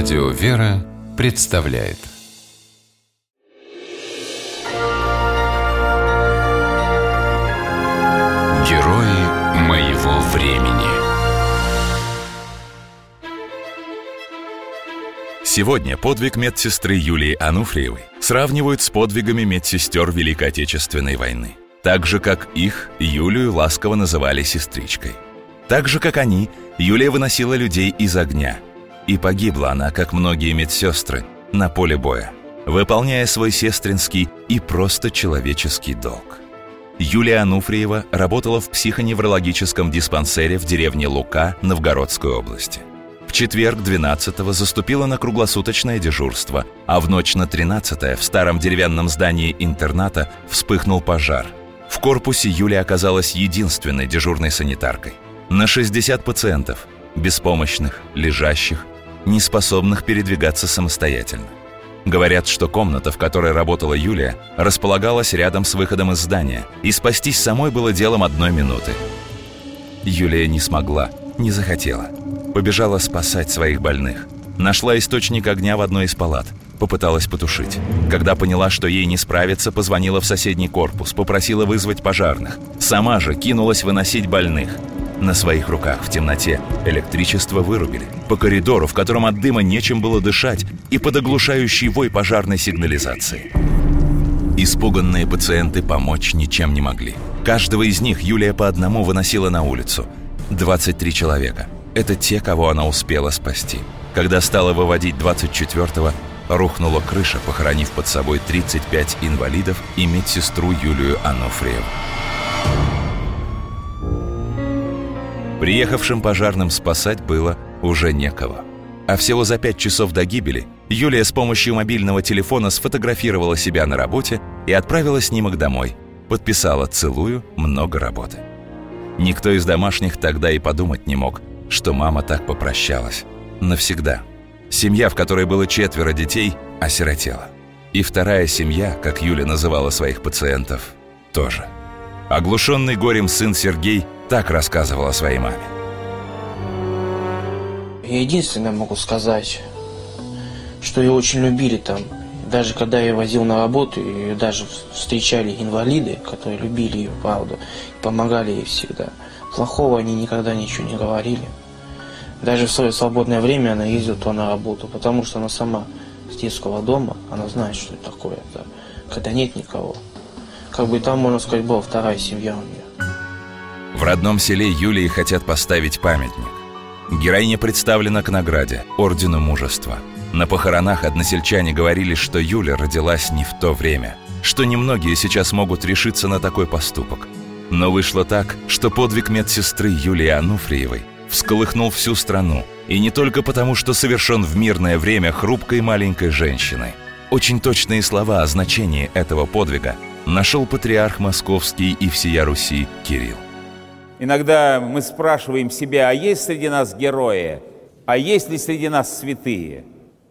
Радио «Вера» представляет Герои моего времени Сегодня подвиг медсестры Юлии Ануфриевой сравнивают с подвигами медсестер Великой Отечественной войны. Так же, как их, Юлию ласково называли сестричкой. Так же, как они, Юлия выносила людей из огня – и погибла она, как многие медсестры, на поле боя, выполняя свой сестринский и просто человеческий долг. Юлия Ануфриева работала в психоневрологическом диспансере в деревне Лука Новгородской области. В четверг 12-го заступила на круглосуточное дежурство, а в ночь на 13-е в старом деревянном здании интерната вспыхнул пожар. В корпусе Юлия оказалась единственной дежурной санитаркой. На 60 пациентов, беспомощных, лежащих, не способных передвигаться самостоятельно. Говорят, что комната, в которой работала Юлия, располагалась рядом с выходом из здания, и спастись самой было делом одной минуты. Юлия не смогла, не захотела. Побежала спасать своих больных. Нашла источник огня в одной из палат. Попыталась потушить. Когда поняла, что ей не справиться, позвонила в соседний корпус, попросила вызвать пожарных. Сама же кинулась выносить больных. На своих руках в темноте электричество вырубили. По коридору, в котором от дыма нечем было дышать, и под оглушающий вой пожарной сигнализации. Испуганные пациенты помочь ничем не могли. Каждого из них Юлия по одному выносила на улицу. 23 человека. Это те, кого она успела спасти. Когда стала выводить 24-го, рухнула крыша, похоронив под собой 35 инвалидов и медсестру Юлию Анофриеву. Приехавшим пожарным спасать было уже некого. А всего за пять часов до гибели Юлия с помощью мобильного телефона сфотографировала себя на работе и отправила снимок домой. Подписала «Целую, много работы». Никто из домашних тогда и подумать не мог, что мама так попрощалась. Навсегда. Семья, в которой было четверо детей, осиротела. И вторая семья, как Юля называла своих пациентов, тоже. Оглушенный горем сын Сергей – так рассказывал о своей маме. Я единственное могу сказать, что ее очень любили там. Даже когда я возил на работу, ее даже встречали инвалиды, которые любили ее, правда, помогали ей всегда. Плохого они никогда ничего не говорили. Даже в свое свободное время она ездила то на работу, потому что она сама с детского дома, она знает, что это такое, это, когда нет никого. Как бы там, можно сказать, была вторая семья у нее. В родном селе Юлии хотят поставить памятник. Героиня представлена к награде – Ордену Мужества. На похоронах односельчане говорили, что Юля родилась не в то время, что немногие сейчас могут решиться на такой поступок. Но вышло так, что подвиг медсестры Юлии Ануфриевой всколыхнул всю страну. И не только потому, что совершен в мирное время хрупкой маленькой женщиной. Очень точные слова о значении этого подвига нашел патриарх московский и всея Руси Кирилл. Иногда мы спрашиваем себя, а есть среди нас герои, а есть ли среди нас святые?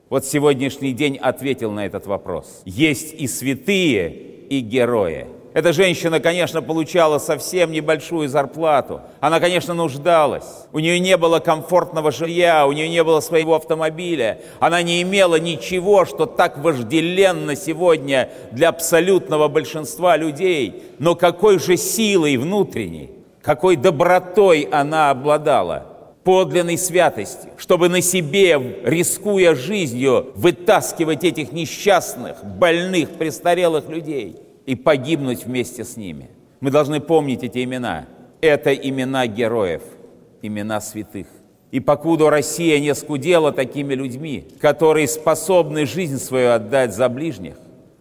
Вот сегодняшний день ответил на этот вопрос. Есть и святые, и герои. Эта женщина, конечно, получала совсем небольшую зарплату. Она, конечно, нуждалась. У нее не было комфортного жилья, у нее не было своего автомобиля. Она не имела ничего, что так вожделенно сегодня для абсолютного большинства людей. Но какой же силой внутренней, какой добротой она обладала, подлинной святости, чтобы на себе, рискуя жизнью, вытаскивать этих несчастных, больных, престарелых людей и погибнуть вместе с ними. Мы должны помнить эти имена. Это имена героев, имена святых. И покуда Россия не скудела такими людьми, которые способны жизнь свою отдать за ближних,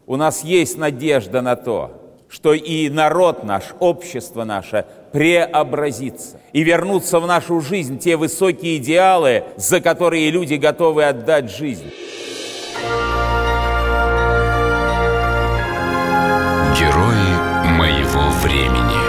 у нас есть надежда на то, что и народ наш, общество наше преобразится и вернутся в нашу жизнь те высокие идеалы, за которые люди готовы отдать жизнь. Моего времени.